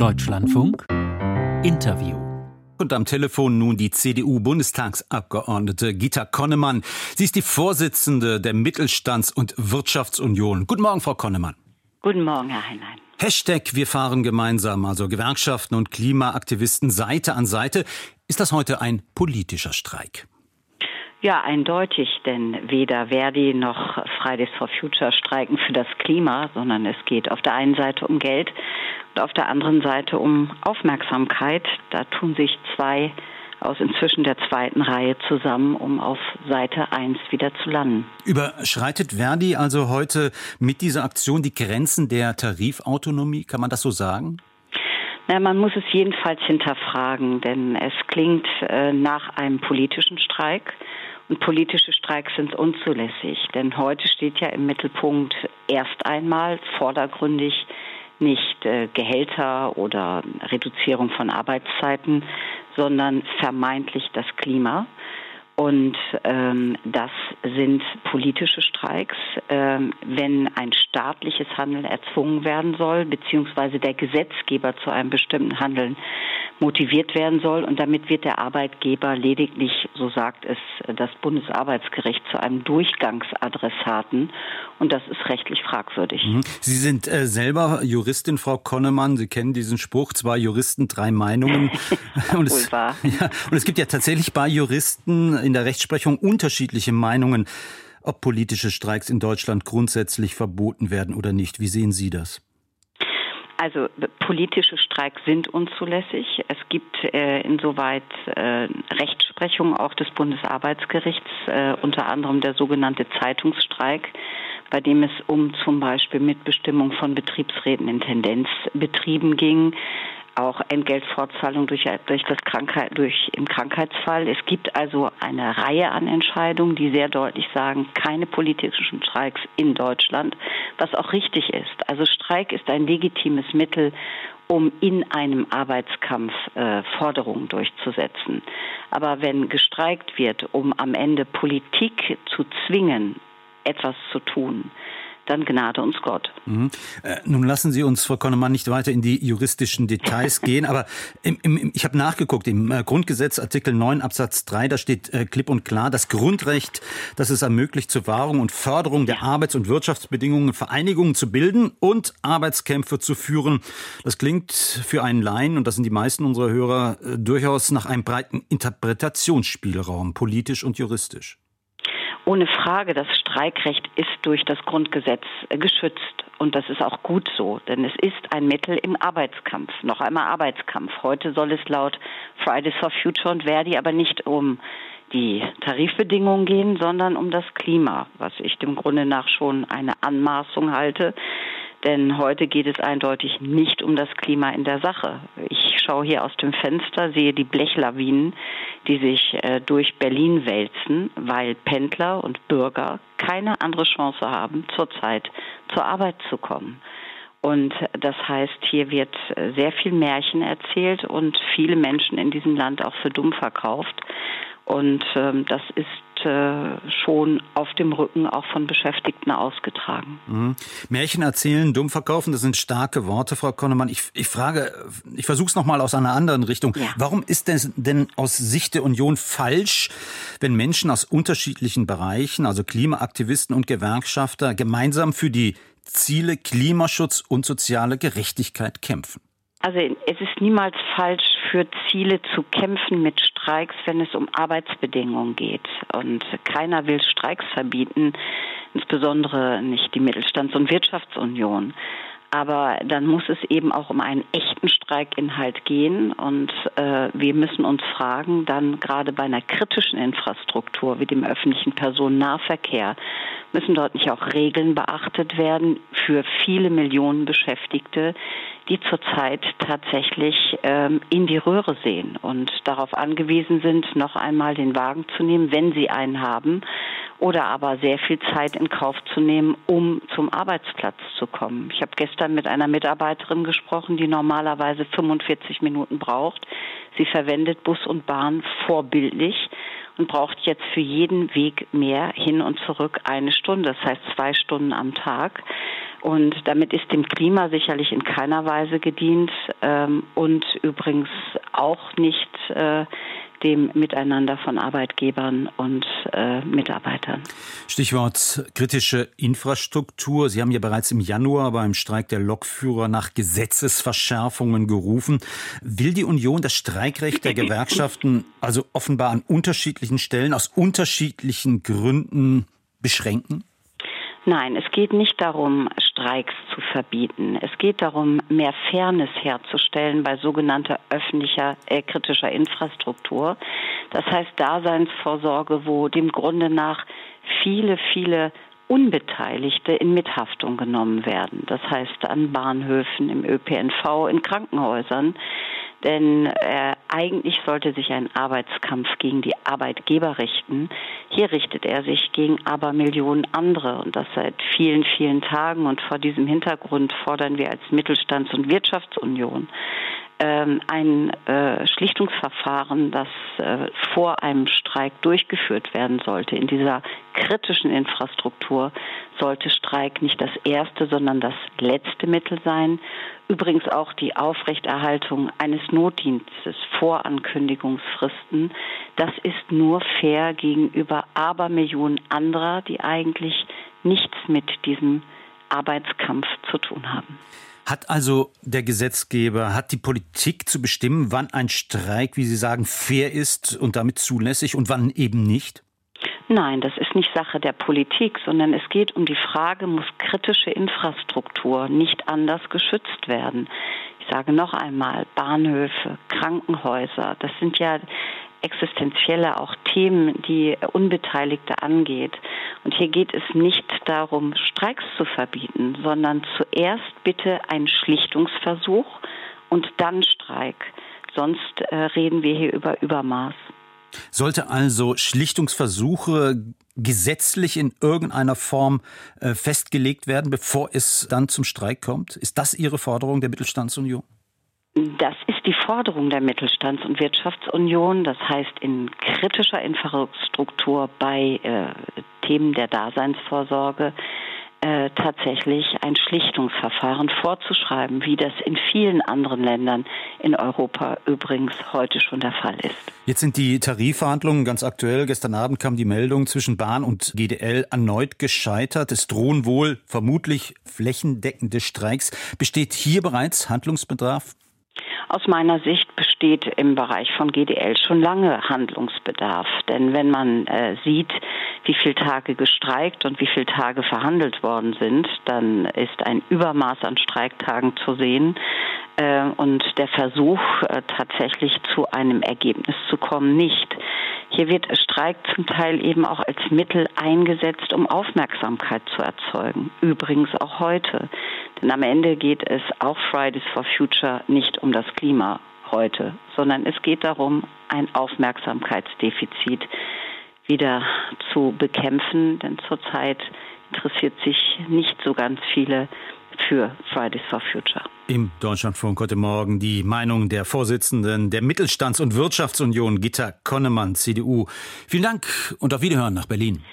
Deutschlandfunk Interview. Und am Telefon nun die CDU-Bundestagsabgeordnete Gita Konnemann. Sie ist die Vorsitzende der Mittelstands- und Wirtschaftsunion. Guten Morgen, Frau Konnemann. Guten Morgen, Herr Heinlein. Hashtag Wir fahren gemeinsam, also Gewerkschaften und Klimaaktivisten Seite an Seite. Ist das heute ein politischer Streik? Ja, eindeutig, denn weder Verdi noch Fridays for Future streiken für das Klima, sondern es geht auf der einen Seite um Geld und auf der anderen Seite um Aufmerksamkeit. Da tun sich zwei aus inzwischen der zweiten Reihe zusammen, um auf Seite 1 wieder zu landen. Überschreitet Verdi also heute mit dieser Aktion die Grenzen der Tarifautonomie? Kann man das so sagen? Na, man muss es jedenfalls hinterfragen, denn es klingt äh, nach einem politischen Streik. Und politische Streiks sind unzulässig, denn heute steht ja im Mittelpunkt erst einmal vordergründig nicht äh, Gehälter oder Reduzierung von Arbeitszeiten, sondern vermeintlich das Klima. Und ähm, das sind politische Streiks, ähm, wenn ein staatliches Handeln erzwungen werden soll, beziehungsweise der Gesetzgeber zu einem bestimmten Handeln motiviert werden soll. Und damit wird der Arbeitgeber lediglich, so sagt es das Bundesarbeitsgericht, zu einem Durchgangsadressaten. Und das ist rechtlich fragwürdig. Mhm. Sie sind äh, selber Juristin, Frau Konnemann. Sie kennen diesen Spruch, zwei Juristen, drei Meinungen. und, es, ja, und es gibt ja tatsächlich bei Juristen in der Rechtsprechung unterschiedliche Meinungen, ob politische Streiks in Deutschland grundsätzlich verboten werden oder nicht. Wie sehen Sie das? Also politische Streiks sind unzulässig. Es gibt äh, insoweit äh, Rechtsprechung auch des Bundesarbeitsgerichts, äh, unter anderem der sogenannte Zeitungsstreik, bei dem es um zum Beispiel Mitbestimmung von Betriebsräten in Tendenzbetrieben ging auch Entgeltfortzahlung durch, durch das Krankheit, durch im Krankheitsfall. Es gibt also eine Reihe an Entscheidungen, die sehr deutlich sagen, keine politischen Streiks in Deutschland, was auch richtig ist. Also Streik ist ein legitimes Mittel, um in einem Arbeitskampf äh, Forderungen durchzusetzen. Aber wenn gestreikt wird, um am Ende Politik zu zwingen, etwas zu tun, dann Gnade uns Gott. Mhm. Äh, nun lassen Sie uns, Frau Konnemann, nicht weiter in die juristischen Details gehen, aber im, im, ich habe nachgeguckt, im äh, Grundgesetz Artikel 9 Absatz 3, da steht äh, klipp und klar, das Grundrecht, das es ermöglicht, zur Wahrung und Förderung der Arbeits- und Wirtschaftsbedingungen Vereinigungen zu bilden und Arbeitskämpfe zu führen. Das klingt für einen Laien, und das sind die meisten unserer Hörer, äh, durchaus nach einem breiten Interpretationsspielraum, politisch und juristisch. Ohne Frage, das Streikrecht ist durch das Grundgesetz geschützt. Und das ist auch gut so, denn es ist ein Mittel im Arbeitskampf. Noch einmal Arbeitskampf. Heute soll es laut Fridays for Future und Verdi aber nicht um die Tarifbedingungen gehen, sondern um das Klima, was ich dem Grunde nach schon eine Anmaßung halte. Denn heute geht es eindeutig nicht um das Klima in der Sache. Ich schaue hier aus dem Fenster, sehe die Blechlawinen, die sich äh, durch Berlin wälzen, weil Pendler und Bürger keine andere Chance haben, zurzeit zur Arbeit zu kommen. Und das heißt, hier wird äh, sehr viel Märchen erzählt und viele Menschen in diesem Land auch für dumm verkauft. Und ähm, das ist äh, schon auf dem Rücken auch von Beschäftigten ausgetragen. Mhm. Märchen erzählen, dumm verkaufen, das sind starke Worte, Frau Konnemann. Ich, ich frage, ich versuche es nochmal aus einer anderen Richtung. Ja. Warum ist es denn aus Sicht der Union falsch, wenn Menschen aus unterschiedlichen Bereichen, also Klimaaktivisten und Gewerkschafter, gemeinsam für die Ziele Klimaschutz und soziale Gerechtigkeit kämpfen? Also es ist niemals falsch, für Ziele zu kämpfen mit Streiks, wenn es um Arbeitsbedingungen geht. Und keiner will Streiks verbieten, insbesondere nicht die Mittelstands- und Wirtschaftsunion. Aber dann muss es eben auch um einen echten Streikinhalt gehen. Und äh, wir müssen uns fragen, dann gerade bei einer kritischen Infrastruktur wie dem öffentlichen Personennahverkehr, müssen dort nicht auch Regeln beachtet werden für viele Millionen Beschäftigte, die zurzeit tatsächlich ähm, in die Röhre sehen und darauf angewiesen sind, noch einmal den Wagen zu nehmen, wenn sie einen haben, oder aber sehr viel Zeit in Kauf zu nehmen, um zum Arbeitsplatz zu kommen. Ich habe gestern mit einer Mitarbeiterin gesprochen, die normalerweise 45 Minuten braucht. Sie verwendet Bus und Bahn vorbildlich und braucht jetzt für jeden Weg mehr hin und zurück eine Stunde, das heißt zwei Stunden am Tag. Und damit ist dem Klima sicherlich in keiner Weise gedient ähm, und übrigens auch nicht äh, dem Miteinander von Arbeitgebern und äh, Mitarbeitern. Stichwort kritische Infrastruktur. Sie haben ja bereits im Januar beim Streik der Lokführer nach Gesetzesverschärfungen gerufen. Will die Union das Streikrecht der Gewerkschaften also offenbar an unterschiedlichen Stellen aus unterschiedlichen Gründen beschränken? Nein, es geht nicht darum, Streiks zu verbieten. Es geht darum, mehr Fairness herzustellen bei sogenannter öffentlicher äh, kritischer Infrastruktur. Das heißt Daseinsvorsorge, wo dem Grunde nach viele, viele Unbeteiligte in Mithaftung genommen werden. Das heißt an Bahnhöfen, im ÖPNV, in Krankenhäusern. Denn äh, eigentlich sollte sich ein Arbeitskampf gegen die Arbeitgeber richten. Hier richtet er sich gegen aber Millionen andere und das seit vielen, vielen Tagen. Und vor diesem Hintergrund fordern wir als Mittelstands- und Wirtschaftsunion ähm, ein äh, Schlichtungsverfahren, das äh, vor einem Streik durchgeführt werden sollte. In dieser kritischen Infrastruktur sollte Streik nicht das erste, sondern das letzte Mittel sein. Übrigens auch die Aufrechterhaltung eines Notdienstes vor Ankündigungsfristen. Das ist nur fair gegenüber Abermillionen anderer, die eigentlich nichts mit diesem Arbeitskampf zu tun haben. Hat also der Gesetzgeber, hat die Politik zu bestimmen, wann ein Streik, wie Sie sagen, fair ist und damit zulässig und wann eben nicht? Nein, das ist nicht Sache der Politik, sondern es geht um die Frage, muss kritische Infrastruktur nicht anders geschützt werden? Ich sage noch einmal, Bahnhöfe, Krankenhäuser, das sind ja existenzielle auch Themen, die Unbeteiligte angeht. Und hier geht es nicht darum, Streiks zu verbieten, sondern zuerst bitte ein Schlichtungsversuch und dann Streik. Sonst äh, reden wir hier über Übermaß. Sollte also Schlichtungsversuche gesetzlich in irgendeiner Form äh, festgelegt werden, bevor es dann zum Streik kommt? Ist das Ihre Forderung der Mittelstandsunion? Das ist die Forderung der Mittelstands- und Wirtschaftsunion. Das heißt, in kritischer Infrastruktur bei äh, Themen der Daseinsvorsorge äh, tatsächlich ein Schlichtungsverfahren vorzuschreiben, wie das in vielen anderen Ländern in Europa übrigens heute schon der Fall ist. Jetzt sind die Tarifverhandlungen ganz aktuell. Gestern Abend kam die Meldung zwischen Bahn und GDL erneut gescheitert. Es drohen wohl vermutlich flächendeckende Streiks. Besteht hier bereits Handlungsbedarf? Aus meiner Sicht besteht im Bereich von GDL schon lange Handlungsbedarf. Denn wenn man äh, sieht, wie viele Tage gestreikt und wie viele Tage verhandelt worden sind, dann ist ein Übermaß an Streiktagen zu sehen. Äh, und der Versuch, äh, tatsächlich zu einem Ergebnis zu kommen, nicht. Hier wird Streik zum Teil eben auch als Mittel eingesetzt, um Aufmerksamkeit zu erzeugen. Übrigens auch heute. Denn am Ende geht es auch Fridays for Future nicht um das Klima heute, sondern es geht darum, ein Aufmerksamkeitsdefizit wieder zu bekämpfen. Denn zurzeit interessiert sich nicht so ganz viele für Fridays for Future. Im Deutschlandfunk heute Morgen die Meinung der Vorsitzenden der Mittelstands- und Wirtschaftsunion, Gitta Konnemann, CDU. Vielen Dank und auf Wiederhören nach Berlin.